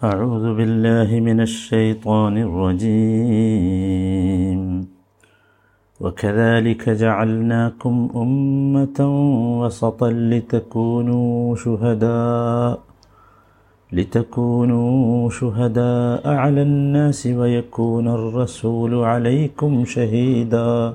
أعوذ بالله من الشيطان الرجيم. وكذلك جعلناكم أمة وسطا لتكونوا شهداء لتكونوا شهداء على الناس ويكون الرسول عليكم شهيدا.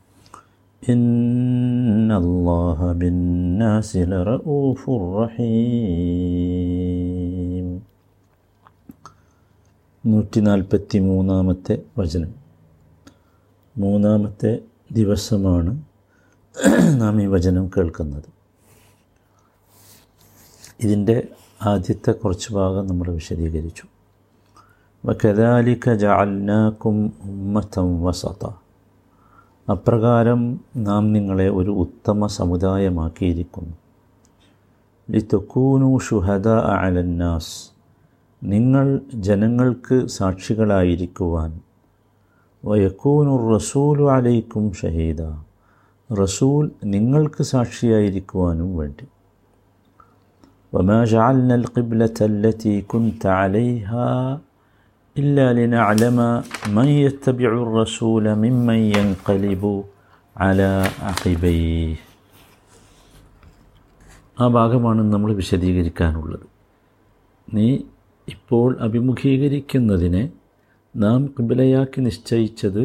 إن الله بالناس لرؤوف رحيم നൂറ്റി നാൽപ്പത്തി മൂന്നാമത്തെ വചനം മൂന്നാമത്തെ ദിവസമാണ് നാം ഈ വചനം കേൾക്കുന്നത് ഇതിൻ്റെ ആദ്യത്തെ കുറച്ച് ഭാഗം നമ്മൾ വിശദീകരിച്ചു വക്കദാലിക ജഅൽനാക്കും ഉമ്മത്തം വസത അപ്രകാരം നാം നിങ്ങളെ ഒരു ഉത്തമ സമുദായമാക്കിയിരിക്കുന്നു ലിത്തക്കൂനു ഷുഹദ അലന്നാസ് നിങ്ങൾ ജനങ്ങൾക്ക് സാക്ഷികളായിരിക്കുവാൻ വയക്കൂനു റസൂലു അലൈക്കും ഷഹീദ റസൂൽ നിങ്ങൾക്ക് സാക്ഷിയായിരിക്കുവാനും വേണ്ടി وما جعلنا القبلة التي كنت عليها إلا لنعلم من يتبع الرسول ممن ينقلب على عقبيه ആ ഭാഗമാണ് നമ്മൾ വിശദീകരിക്കാനുള്ളത് നീ ഇപ്പോൾ അഭിമുഖീകരിക്കുന്നതിനെ നാം കിബിലയാക്കി നിശ്ചയിച്ചത്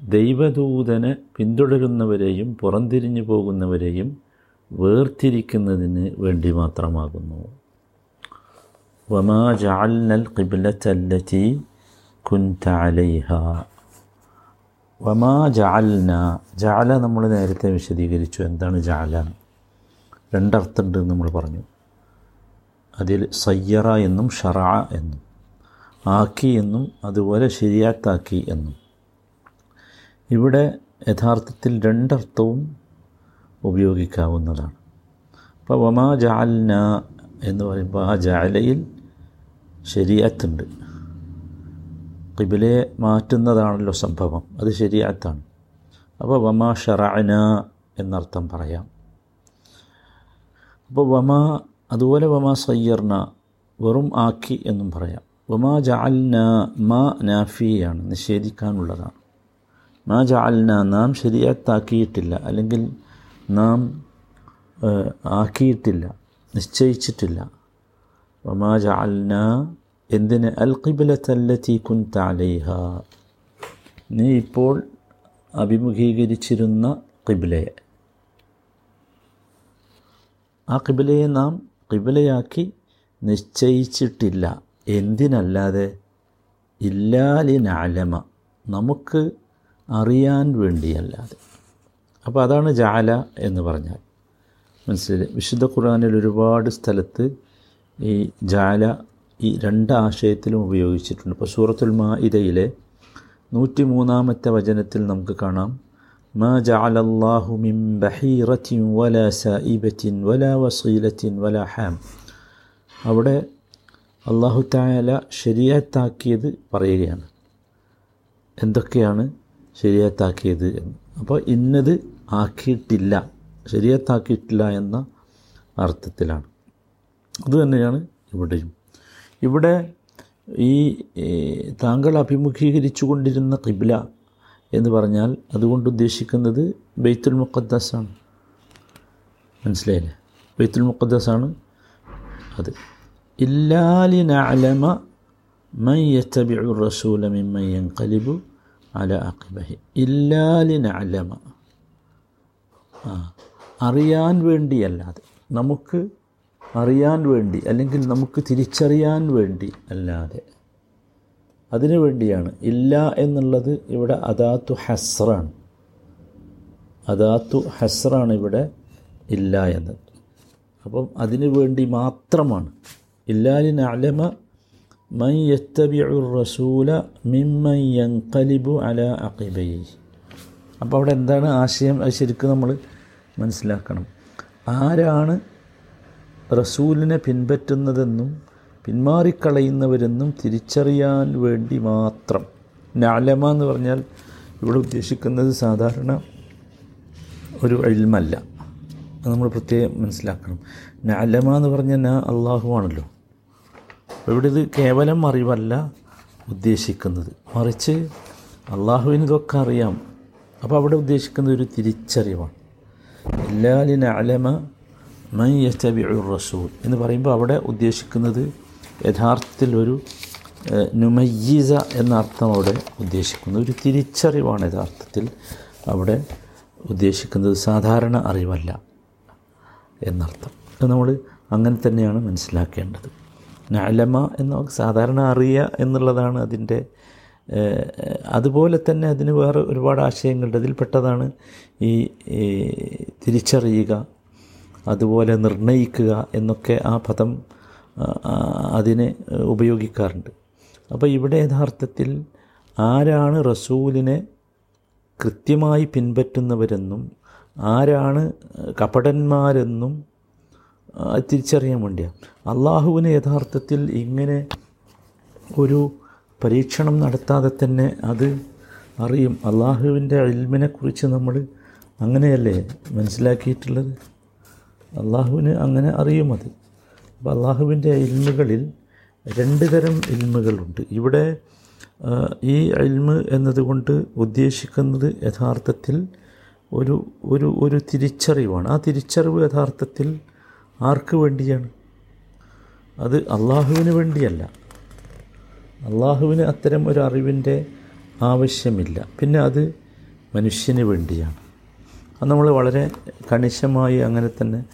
ദൈവദൂതനെ പിന്തുടരുന്നവരെയും പുറംതിരിഞ്ഞു പോകുന്നവരെയും വേർതിരിക്കുന്നതിന് വേണ്ടി മാത്രമാകുന്നു വമാ ജഅൽനൽ التي كنت عليها. വമാ ജഅൽന ജഅല നമ്മൾ നേരത്തെ വിശദീകരിച്ചു എന്താണ് ജഅല. രണ്ടർത്ഥമുണ്ട് നമ്മൾ പറഞ്ഞു. അതിൽ സയ്യറ എന്നും ഷറ എന്നും ആക്കി എന്നും അതുപോലെ ശരിയാക്കാക്കി എന്നും. ഇവിടെ യഥാർത്ഥത്തിൽ രണ്ടർത്ഥവും ഉപയോഗിക്കാവുന്നതാണ്. അപ്പോൾ വമാ ജാൽന എന്ന് പറയുമ്പോൾ ആ ജാലയിൽ ശരിയാത്തുണ്ട് കിബിലെ മാറ്റുന്നതാണല്ലോ സംഭവം. അത് ശരിയാത്താണ് അപ്പോൾ വമ ഷറഅന എന്നർത്ഥം പറയാം. അപ്പോൾ വമ അതുപോലെ വമ സയ്യർന വെറും ആക്കി എന്നും പറയാം. വമ ജാൽന മാ നാഫിയാണ് നിഷേധിക്കാനുള്ളതാണ്. മാ ജാൽന നാം ശരിയാത്താക്കിയിട്ടില്ല അല്ലെങ്കിൽ നാം ആക്കിയിട്ടില്ല. നിശ്ചയിച്ചിട്ടില്ല. വമാ അൽന എന്തിന് അൽ ഖിബലത്തല്ലത്തി കുൻത അലൈഹ. നീ ഇപ്പോൾ അഭിമുഖീകരിച്ചിരുന്ന കിബിലയെ ആ കിബിലയെ നാം കിബിലയാക്കി നിശ്ചയിച്ചിട്ടില്ല. എന്തിനല്ലാതെ? ഇല്ലാലിനലമ നമുക്ക് അറിയാൻ വേണ്ടിയല്ലാതെ. അപ്പോൾ അതാണ് ജാല എന്ന് പറഞ്ഞാൽ. മനസ്സിലായി. വിശുദ്ധ ഖുർആാനിൽ ഒരുപാട് സ്ഥലത്ത് ഈ ജാല ഈ രണ്ട് ആശയത്തിലും ഉപയോഗിച്ചിട്ടുണ്ട്. ഇപ്പോൾ സൂറത്തുൽ മാഇദയിലെ നൂറ്റി മൂന്നാമത്തെ വചനത്തിൽ നമുക്ക് കാണാം. മ ജഅലല്ലാഹു മിൻ ബഹീറത്തിൻ വല സീബത്തിൻ വല വസീലത്തിൻ വല ഹാം. അവിടെ അള്ളാഹു തായാല ശരിയത്താക്കിയത് പറയുകയാണ്. എന്തൊക്കെയാണ് ശരിയത്താക്കിയത് എന്ന്. അപ്പോൾ ഇന്നത് ആക്കിയിട്ടില്ല. ശരിയത്താക്കിയിട്ടില്ല എന്ന അർത്ഥത്തിലാണ്. അതുതന്നെയാണ് ഇവിടെയും. ഇവിടെ ഈ താങ്കൾ അഭിമുഖീകരിച്ചു കൊണ്ടിരുന്ന കിബില എന്ന് പറഞ്ഞാൽ അതുകൊണ്ട് ഉദ്ദേശിക്കുന്നത് ബെയ്ത്തുൽ മുഖദ്ദസാണ് മനസ്സിലായില്ലേ? ബെയ്ത്തുൽ മുഖദ്ദസാണ് അത്. ഇല്ലാലിനലമ അലമ മൻ യത്തബിഉ റസൂല മിമ്മൻ യൻഖലിബു അല അഖിബഹി. ഇല്ലാലിനലമ ആ അറിയാൻ വേണ്ടിയല്ലാതെ. നമുക്ക് അറിയാൻ വേണ്ടി അല്ലെങ്കിൽ നമുക്ക് തിരിച്ചറിയാൻ വേണ്ടി അല്ലാതെ. അതിനു വേണ്ടിയാണ്. ഇല്ല എന്നുള്ളത് ഇവിടെ അദാത്തു ഹസ്റാണ്. അദാത്തു ഹസ്റാണ് ഇവിടെ ഇല്ല എന്നത്. അപ്പം അതിനു വേണ്ടി മാത്രമാണ്. ഇല്ലാലിൻ അലമ മൻ യത്തബിഉ റസൂല മിമ്മൻ അല അഖിബൈ അപ്പോൾ അവിടെ എന്താണ് ആശയം? അത് ശരിക്കും നമ്മൾ മനസ്സിലാക്കണം. ആരാണ് റസൂലിനെ പിൻപറ്റുന്നതെന്നും പിന്മാറിക്കളയുന്നവരെന്നും തിരിച്ചറിയാൻ വേണ്ടി മാത്രം. നാലമ എന്ന് പറഞ്ഞാൽ ഇവിടെ ഉദ്ദേശിക്കുന്നത് സാധാരണ ഒരു എൽമല്ല അത് നമ്മൾ പ്രത്യേകം മനസ്സിലാക്കണം. നാലമ എന്ന് പറഞ്ഞാൽ നാ അള്ളാഹു ആണല്ലോ. ഇവിടെ ഇത് കേവലം അറിവല്ല ഉദ്ദേശിക്കുന്നത്. മറിച്ച് അള്ളാഹുവിന് ഇതൊക്കെ അറിയാം. അപ്പോൾ അവിടെ ഉദ്ദേശിക്കുന്നത് ഒരു തിരിച്ചറിവാണ്. മൻ റസൂൽ എന്ന് പറയുമ്പോൾ അവിടെ ഉദ്ദേശിക്കുന്നത് യഥാർത്ഥത്തിൽ ഒരു നുമയ്യീസ എന്ന അർത്ഥം അവിടെ ഉദ്ദേശിക്കുന്നത് ഒരു തിരിച്ചറിവാണ് യഥാർത്ഥത്തിൽ അവിടെ ഉദ്ദേശിക്കുന്നത്. സാധാരണ അറിവല്ല എന്നർത്ഥം. അത് നമ്മൾ അങ്ങനെ തന്നെയാണ് മനസ്സിലാക്കേണ്ടത്. നഅലമ എന്ന് സാധാരണ അറിയുക എന്നുള്ളതാണ് അതിന്റെ അതുപോലെ തന്നെ അതിന് വേറെ ഒരുപാട് ആശയങ്ങളുണ്ട് അതിൽപ്പെട്ടതാണ് ഈ തിരിച്ചറിയുക അതുപോലെ നിർണയിക്കുക എന്നൊക്കെ ആ പദം അതിനെ ഉപയോഗിക്കാറുണ്ട്. അപ്പോൾ ഇവിടെ യഥാർത്ഥത്തിൽ ആരാണ് റസൂലിനെ കൃത്യമായി പിൻപറ്റുന്നവരെന്നും ആരാണ് കപടന്മാരെന്നും തിരിച്ചറിയാൻ വേണ്ടിയാണ് അള്ളാഹുവിന് യഥാർത്ഥത്തിൽ ഇങ്ങനെ ഒരു പരീക്ഷണം നടത്താതെ തന്നെ അത് അറിയും. അള്ളാഹുവിന്റെ ഇൽമിനെക്കുറിച്ച് നമ്മൾ അങ്ങനെയല്ലേ മനസ്സിലാക്കിയിട്ടുള്ളത്? അള്ളാഹുവിന് അങ്ങനെ അറിയും അത്. അപ്പോൾ അള്ളാഹുവിന്റെ ഇൽമുകളിൽ രണ്ട് തരം ഇൽമുകളുണ്ട്. ഇവിടെ ഈ അൽമ് എന്നതുകൊണ്ട് ഉദ്ദേശിക്കുന്നത് യഥാർത്ഥത്തിൽ ഒരു ഒരു ഒരു തിരിച്ചറിവാണ്. ആ തിരിച്ചറിവ് യഥാർത്ഥത്തിൽ ആർക്ക് വേണ്ടിയാണ്? അത് അള്ളാഹുവിന് വേണ്ടിയല്ല. അള്ളാഹുവിന് അത്തരം ഒരു അറിവിന്റെ ആവശ്യമില്ല. പിന്നെ അത് മനുഷ്യന് വേണ്ടിയാണ്. അത് നമ്മൾ വളരെ കണിശമായി അങ്ങനെ തന്നെ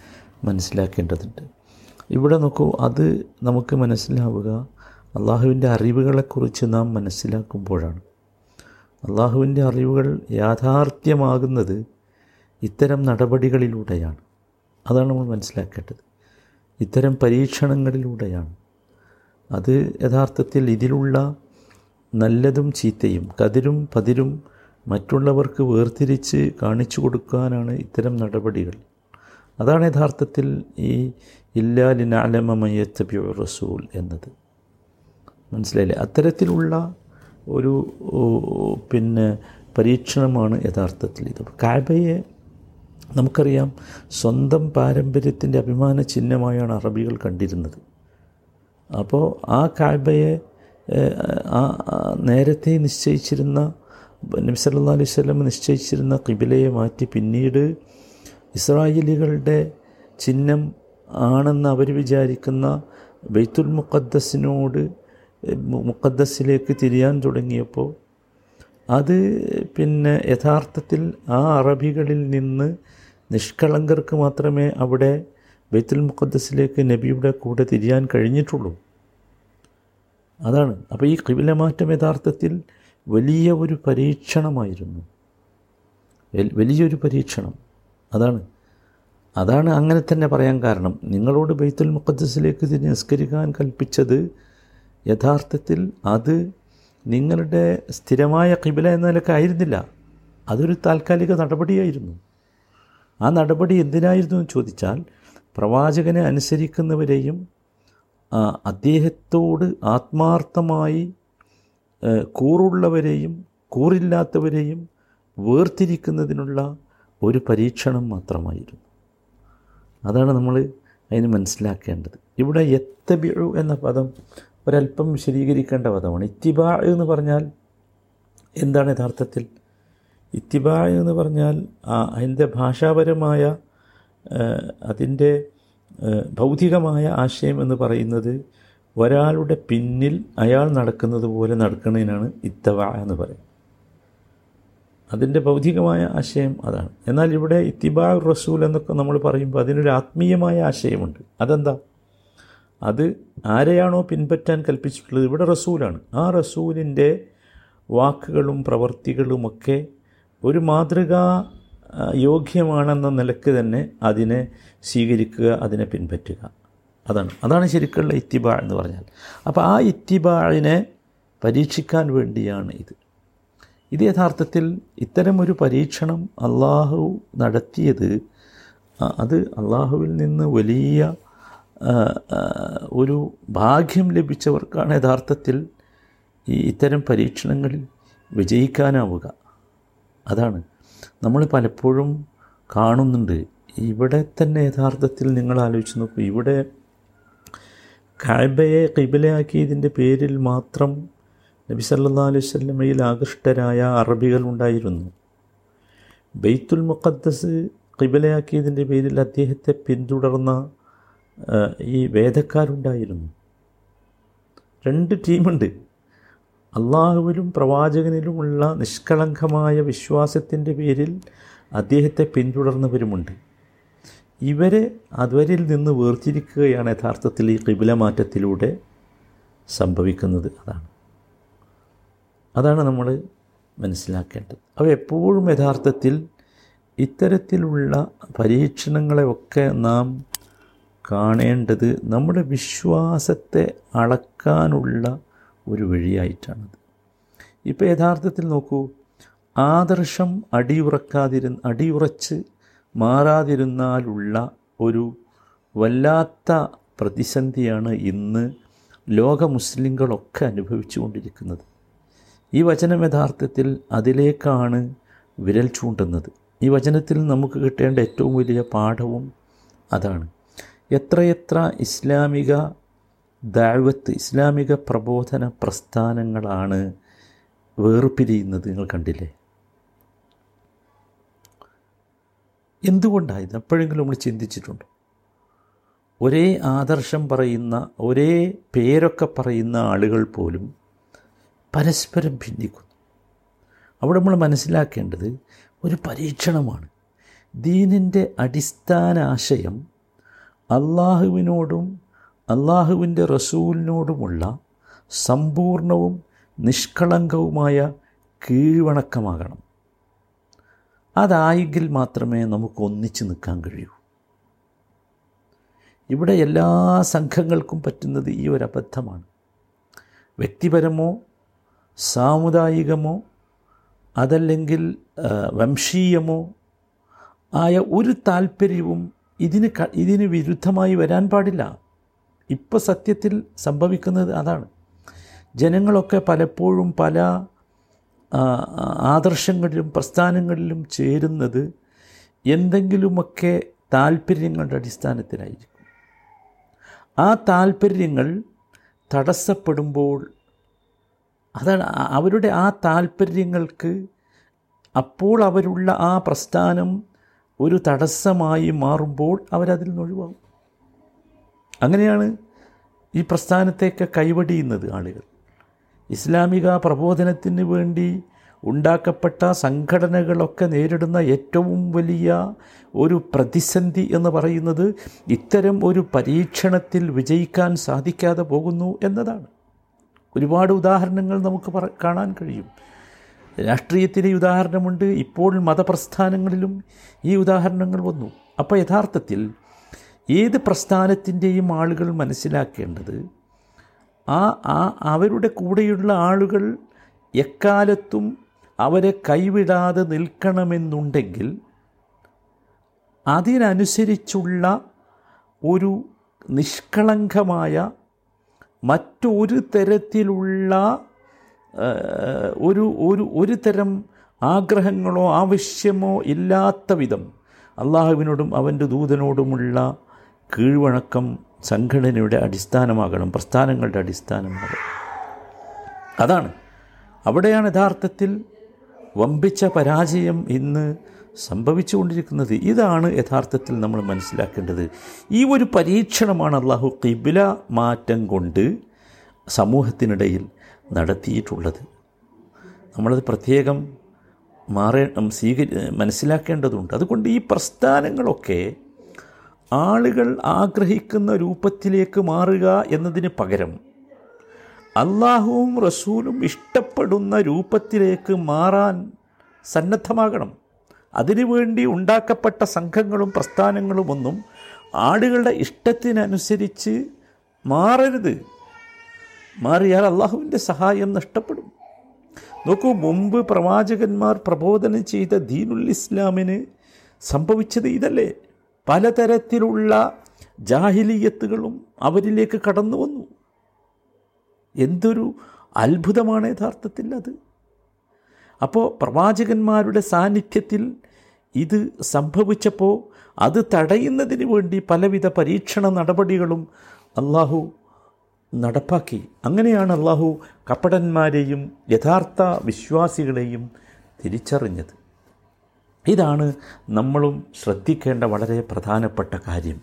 മനസ്സിലാക്കേണ്ടതുണ്ട്. ഇവിടെ നോക്കൂ അത് നമുക്ക് മനസ്സിലാവുക അള്ളാഹുവിന്റെ അറിവുകളെക്കുറിച്ച് നാം മനസ്സിലാക്കുമ്പോഴാണ്. അള്ളാഹുവിന്റെ അറിവുകൾ യാഥാർത്ഥ്യമാകുന്നത് ഇത്തരം നടപടികളിലൂടെയാണ്. അതാണ് നമ്മൾ മനസ്സിലാക്കേണ്ടത്. ഇത്തരം പരീക്ഷണങ്ങളിലൂടെയാണ്. അത് യഥാർത്ഥത്തിൽ ഇതിലുള്ള നല്ലതും ചീത്തയും കതിരും പതിരും മറ്റുള്ളവർക്ക് വേർതിരിച്ച് കാണിച്ചു കൊടുക്കാനാണ് ഇത്തരം നടപടികൾ. അതാണ് യഥാർത്ഥത്തിൽ ഈ ഇല്ലാലിന അലമമയത്തബ്യു റസൂൽ എന്നത്. മനസ്സിലായില്ലേ? അത്തരത്തിലുള്ള ഒരു പിന്നെ പരീക്ഷണമാണ് യഥാർത്ഥത്തിൽ ഇത്. കാബയെ നമുക്കറിയാം സ്വന്തം പാരമ്പര്യത്തിന്റെ അഭിമാന ചിഹ്നമായാണ് അറബികൾ കണ്ടിരുന്നത്. അപ്പോൾ ആ കാബയെ ആ നേരത്തെ നിശ്ചയിച്ചിരുന്ന നബി സല്ലാ അലൈഹി വസല്ലം നിശ്ചയിച്ചിരുന്ന കിബിലയെ മാറ്റി പിന്നീട് ഇസ്രായേലികളുടെ ചിഹ്നം ആണെന്ന് അവർ വിചാരിക്കുന്ന ബൈത്തുൽ മുഖദ്ദസിനോട് മുഖദ്ദസിലേക്ക് തിരിയാൻ തുടങ്ങിയപ്പോൾ അത് പിന്നെ യഥാർത്ഥത്തിൽ ആ അറബികളിൽ നിന്ന് നിഷ്കളങ്കർക്ക് മാത്രമേ അവിടെ ബൈത്തുൽ മുഖദ്ദസിലേക്ക് നബിയുടെ കൂടെ തിരിയാൻ കഴിഞ്ഞിട്ടുള്ളൂ. അതാണ്. അപ്പോൾ ഈ കിബിലമാറ്റം യഥാർത്ഥത്തിൽ വലിയ ഒരു പരീക്ഷണമായിരുന്നു വലിയൊരു പരീക്ഷണം. അതാണ്. അതാണ് അങ്ങനെ തന്നെ പറയാൻ കാരണം. നിങ്ങളോട് ബൈത്തുൽ മുഖദ്ദസിലേക്ക് തിരിഞ്ഞ് നിസ്കരിക്കാൻ കൽപ്പിച്ചത് യഥാർത്ഥത്തിൽ അത് നിങ്ങളുടെ സ്ഥിരമായ കിബില എന്ന നിലയ്ക്ക് ആയിരുന്നില്ല. അതൊരു താൽക്കാലിക നടപടിയായിരുന്നു. ആ നടപടി എന്തിനായിരുന്നു എന്ന് ചോദിച്ചാൽ പ്രവാചകനെ അനുസരിക്കുന്നവരെയും അദ്ദേഹത്തോട് ആത്മാർത്ഥമായി കൂറുള്ളവരെയും കൂറില്ലാത്തവരെയും വേർതിരിക്കുന്നതിനുള്ള ഒരു പരീക്ഷണം മാത്രമായിരുന്നു. അതാണ് നമ്മൾ അതിന് മനസ്സിലാക്കേണ്ടത്. ഇവിടെ എത്തബിഴു എന്ന പദം ഒരല്പം വിശദീകരിക്കേണ്ട പദമാണ്. ഇത്തിബാ എന്ന് പറഞ്ഞാൽ എന്താണ് യഥാർത്ഥത്തിൽ? ഇത്തിബാ എന്ന് പറഞ്ഞാൽ അതിന്റെ ഭാഷാപരമായ അതിന്റെ ഭൗതികമായ ആശയം എന്ന് പറയുന്നത് ഒരാളുടെ പിന്നിൽ അയാൾ നടക്കുന്നത് പോലെ നടക്കുന്നതിനാണ് ഇത്തവ എന്ന് പറയും അതിന്റെ ഭൗതികമായ ആശയം അതാണ്. എന്നാൽ ഇവിടെ ഇത്തിബാ റസൂൽ എന്നൊക്കെ നമ്മൾ പറയുമ്പോൾ അതിനൊരു ആത്മീയമായ ആശയമുണ്ട്. അതെന്താ? അത് ആരെയാണോ പിൻപറ്റാൻ കൽപ്പിച്ചിട്ടുള്ളത്? ഇവിടെ റസൂലാണ്. ആ റസൂലിന്റെ വാക്കുകളും പ്രവൃത്തികളുമൊക്കെ ഒരു മാതൃകാ യോഗ്യമാണെന്ന നിലയ്ക്ക് തന്നെ അതിനെ സ്വീകരിക്കുക അതിനെ പിൻപറ്റുക. അതാണ്. അതാണ് ശരിക്കുള്ള ഇത്തിബാ എന്ന് പറഞ്ഞാൽ. അപ്പോൾ ആ ഇത്തിബാഴിനെ പരീക്ഷിക്കാൻ വേണ്ടിയാണ് ഇത്. ഇത് യഥാർത്ഥത്തിൽ ഇത്തരമൊരു പരീക്ഷണം അള്ളാഹു നടത്തിയത് അത് അള്ളാഹുവിൽ നിന്ന് വലിയ ഒരു ഭാഗ്യം ലഭിച്ചവർക്കാണ് യഥാർത്ഥത്തിൽ ഈ ഇത്തരം പരീക്ഷണങ്ങളിൽ വിജയിക്കാനാവുക. അതാണ്. നമ്മൾ പലപ്പോഴും കാണുന്നുണ്ട് ഇവിടെ തന്നെ യഥാർത്ഥത്തിൽ നിങ്ങൾ ആലോചിച്ച് നോക്കൂ ഇവിടെ കാബയെ കിബിലയാക്കിയതിന്റെ പേരിൽ മാത്രം നബി സല്ലാ അലൈഹി വസല്ലമയിൽ ആകൃഷ്ടരായ അറബികൾ ഉണ്ടായിരുന്നു. ബെയ്ത്തുൽ മുഖദ്ദസ് കിബിലയാക്കിയതിന്റെ പേരിൽ അദ്ദേഹത്തെ പിന്തുടർന്ന ഈ വേദക്കാരുണ്ടായിരുന്നു. രണ്ട് ടീമുണ്ട്. അള്ളാഹുവിലും പ്രവാചകനിലുമുള്ള നിഷ്കളങ്കമായ വിശ്വാസത്തിന്റെ പേരിൽ അദ്ദേഹത്തെ പിന്തുടർന്നവരുമുണ്ട്. ഇവരെ അവരിൽ നിന്ന് വേർതിരിക്കുകയാണ് യഥാർത്ഥത്തിൽ ഈ കിബിലമാറ്റത്തിലൂടെ സംഭവിക്കുന്നത്. അതാണ്. അതാണ് നമ്മൾ മനസ്സിലാക്കേണ്ടത്. അവ എപ്പോഴും യഥാർത്ഥത്തിൽ ഇത്തരത്തിലുള്ള പരീക്ഷണങ്ങളെയൊക്കെ നാം കാണേണ്ടത് നമ്മുടെ വിശ്വാസത്തെ അളക്കാനുള്ള ഒരു വഴിയായിട്ടാണത് ഇപ്പോൾ യഥാർത്ഥത്തിൽ നോക്കൂ ആദർശം അടിയുറക്കാതിരുന്ന് അടിയുറച്ച് മാറാതിരുന്നാലുള്ള ഒരു വല്ലാത്ത പ്രതിസന്ധിയാണ് ഇന്ന് ലോക മുസ്ലിങ്ങളൊക്കെ അനുഭവിച്ചുകൊണ്ടിരിക്കുന്നത്. ഈ വചനം യഥാർത്ഥത്തിൽ അതിലേക്കാണ് വിരൽ ചൂണ്ടുന്നത്. ഈ വചനത്തിൽ നമുക്ക് കിട്ടേണ്ട ഏറ്റവും വലിയ പാഠവും അതാണ്. എത്രയെത്ര ഇസ്ലാമിക ദാഴ്വത്ത് ഇസ്ലാമിക പ്രബോധന പ്രസ്ഥാനങ്ങളാണ് വേർപിരിയുന്നത് നിങ്ങൾ കണ്ടില്ലേ? എന്തുകൊണ്ടായത് എപ്പോഴെങ്കിലും നമ്മൾ ചിന്തിച്ചിട്ടുണ്ട്? ഒരേ ആദർശം പറയുന്ന ഒരേ പേരൊക്കെ പറയുന്ന ആളുകൾ പോലും പരസ്പരം ഭിന്നിക്കുന്നു. അവിടെ നമ്മൾ മനസ്സിലാക്കേണ്ടത് ഒരു പരീക്ഷണമാണ്. ദീനിന്റെ അടിസ്ഥാന ആശയം അള്ളാഹുവിനോടും അള്ളാഹുവിന്റെ റസൂലിനോടുമുള്ള സമ്പൂർണവും നിഷ്കളങ്കവുമായ കീഴ്വണക്കമാകണം. അതായെങ്കിൽ മാത്രമേ നമുക്ക് ഒന്നിച്ചു നിൽക്കാൻ കഴിയൂ. ഇവിടെ എല്ലാ സംഘങ്ങൾക്കും പറ്റുന്നത് ഈ ഒരു അബദ്ധമാണ്. വ്യക്തിപരമോ സാമുദായികമോ അതല്ലെങ്കിൽ വംശീയമോ ആയ ഒരു താല്പര്യവും ഇതിന് ഇതിന് വിരുദ്ധമായി വരാൻ പാടില്ല. ഇപ്പോൾ സത്യത്തിൽ സംഭവിക്കുന്നത് അതാണ്. ജനങ്ങളൊക്കെ പലപ്പോഴും പല ആദർശങ്ങളിലും പ്രസ്ഥാനങ്ങളിലും ചേരുന്നത് എന്തെങ്കിലുമൊക്കെ താല്പര്യങ്ങളുടെ അടിസ്ഥാനത്തിലായിരിക്കും. ആ താല്പര്യങ്ങൾ തടസ്സപ്പെടുമ്പോൾ അതാണ് അവരുടെ ആ താല്പര്യങ്ങൾക്ക് അപ്പോൾ അവരുള്ള ആ പ്രസ്ഥാനം ഒരു തടസ്സമായി മാറുമ്പോൾ അവരതിൽ നിന്ന് ഒഴിവാകും. അങ്ങനെയാണ് ഈ പ്രസ്ഥാനത്തേക്ക് കൈവടിയുന്നത് ആളുകൾ. ഇസ്ലാമിക പ്രബോധനത്തിന് വേണ്ടി ഉണ്ടാക്കപ്പെട്ട സംഘടനകളൊക്കെ നേരിടുന്ന ഏറ്റവും വലിയ ഒരു പ്രതിസന്ധി എന്ന് പറയുന്നത് ഇത്തരം ഒരു പരീക്ഷണത്തിൽ വിജയിക്കാൻ സാധിക്കാതെ പോകുന്നു എന്നതാണ്. ഒരുപാട് ഉദാഹരണങ്ങൾ നമുക്ക് കാണാൻ കഴിയും. രാഷ്ട്രീയത്തിലെ ഉദാഹരണമുണ്ട്. ഇപ്പോൾ മതപ്രസ്ഥാനങ്ങളിലും ഈ ഉദാഹരണങ്ങൾ വന്നു. അപ്പോൾ യഥാർത്ഥത്തിൽ ഏത് പ്രസ്ഥാനത്തിന്റെയും ആളുകൾ മനസ്സിലാക്കേണ്ടത് ആ ആ അവരുടെ കൂടെയുള്ള ആളുകൾ എക്കാലത്തും അവരെ കൈവിടാതെ നിൽക്കണമെന്നുണ്ടെങ്കിൽ അതിനനുസരിച്ചുള്ള ഒരു നിഷ്കളങ്കമായ മറ്റൊരു തരത്തിലുള്ള ഒരു ഒരു ഒരു തരം ആഗ്രഹങ്ങളോ ആവശ്യമോ ഇല്ലാത്ത വിധം അള്ളാഹുവിനോടും അവന്റെ ദൂതനോടുമുള്ള കീഴ്വണക്കം സംഘടനയുടെ അടിസ്ഥാനമാകണം പ്രസ്ഥാനങ്ങളുടെ അടിസ്ഥാനമാകണം അതാണ്. അവിടെയാണ് യഥാർത്ഥത്തിൽ വമ്പിച്ച പരാജയം ഇന്ന് സംഭവിച്ചുകൊണ്ടിരിക്കുന്നത്. ഇതാണ് യഥാർത്ഥത്തിൽ നമ്മൾ മനസ്സിലാക്കേണ്ടത്. ഈ ഒരു പരീക്ഷണമാണ് അള്ളാഹു കിബില മാറ്റം കൊണ്ട് സമൂഹത്തിനിടയിൽ നടത്തിയിട്ടുള്ളത്. നമ്മളത് പ്രത്യേകം മാറേ സ്വീകരി മനസ്സിലാക്കേണ്ടതുണ്ട്. അതുകൊണ്ട് ഈ പ്രസ്ഥാനങ്ങളൊക്കെ ആളുകൾ ആഗ്രഹിക്കുന്ന രൂപത്തിലേക്ക് മാറുക എന്നതിന് പകരം അള്ളാഹുവും റസൂലും ഇഷ്ടപ്പെടുന്ന രൂപത്തിലേക്ക് മാറാൻ സന്നദ്ധമാകണം. അതിനുവേണ്ടി ഉണ്ടാക്കപ്പെട്ട സംഘങ്ങളും പ്രസ്ഥാനങ്ങളുമൊന്നും ആളുകളുടെ ഇഷ്ടത്തിനനുസരിച്ച് മാറരുത്. മാറിയാൽ അള്ളാഹുവിന്റെ സഹായം നഷ്ടപ്പെടും. നോക്കൂ മുമ്പ് പ്രവാചകന്മാർ പ്രബോധനം ചെയ്ത ദീനുൽ ഇസ്ലാമിന് സംഭവിച്ചത് ഇതല്ലേ? പലതരത്തിലുള്ള ജാഹിലീയത്തുകളും അവരിലേക്ക് കടന്നു വന്നു. എന്തൊരു അത്ഭുതമാണ് യഥാർത്ഥത്തിൽ അത്. അപ്പോൾ പ്രവാചകന്മാരുടെ സാന്നിധ്യത്തിൽ ഇത് സംഭവിച്ചപ്പോൾ അത് തടയുന്നതിന് വേണ്ടി പലവിധ പരീക്ഷണ നടപടികളും അള്ളാഹു നടപ്പാക്കി. അങ്ങനെയാണ് അള്ളാഹു കപ്പടന്മാരെയും യഥാർത്ഥ വിശ്വാസികളെയും തിരിച്ചറിഞ്ഞത്. ഇതാണ് നമ്മളും ശ്രദ്ധിക്കേണ്ട വളരെ പ്രധാനപ്പെട്ട കാര്യം.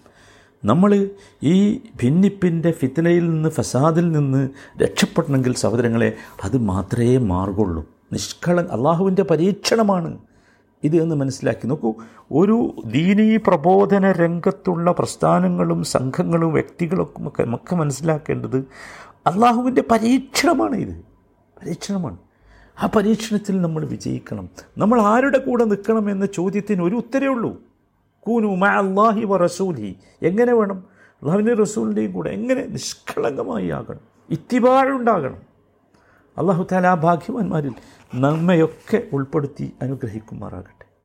നമ്മൾ ഈ ഭിന്നിപ്പിന്റെ ഫിത്തനയിൽ നിന്ന് ഫസാദിൽ നിന്ന് രക്ഷപ്പെടണമെങ്കിൽ സഹോദരങ്ങളെ അത് മാത്രമേ മാർഗുള്ളൂ നിഷ്കള അള്ളാഹുവിന്റെ പരീക്ഷണമാണ് ഇത് എന്ന് മനസ്സിലാക്കി. നോക്കൂ ഒരു ദീനീ പ്രബോധന രംഗത്തുള്ള പ്രസ്ഥാനങ്ങളും സംഘങ്ങളും വ്യക്തികളും ഒക്കെ മനസ്സിലാക്കേണ്ടത് അള്ളാഹുവിന്റെ പരീക്ഷണമാണ് ഇത്. പരീക്ഷണമാണ്. ആ പരീക്ഷണത്തിൽ നമ്മൾ വിജയിക്കണം. നമ്മൾ ആരുടെ കൂടെ നിൽക്കണം എന്ന ചോദ്യത്തിന് ഒരു ഉത്തരേ ഉള്ളൂ. കൂനു മാ അള്ളാഹി വ റസൂലി. എങ്ങനെ വേണം? അള്ളാഹുവിന്റെ റസൂലിന്റെയും കൂടെ എങ്ങനെ നിഷ്കളങ്കമായി ആകണം? ഇത്തിബാഴുണ്ടാകണം അള്ളാഹു താല ഭാഗ്യവാന്മാരിൽ നമ്മയൊക്കെ ഉൾപ്പെടുത്തി അനുഗ്രഹിക്കുമാറാകട്ടെ.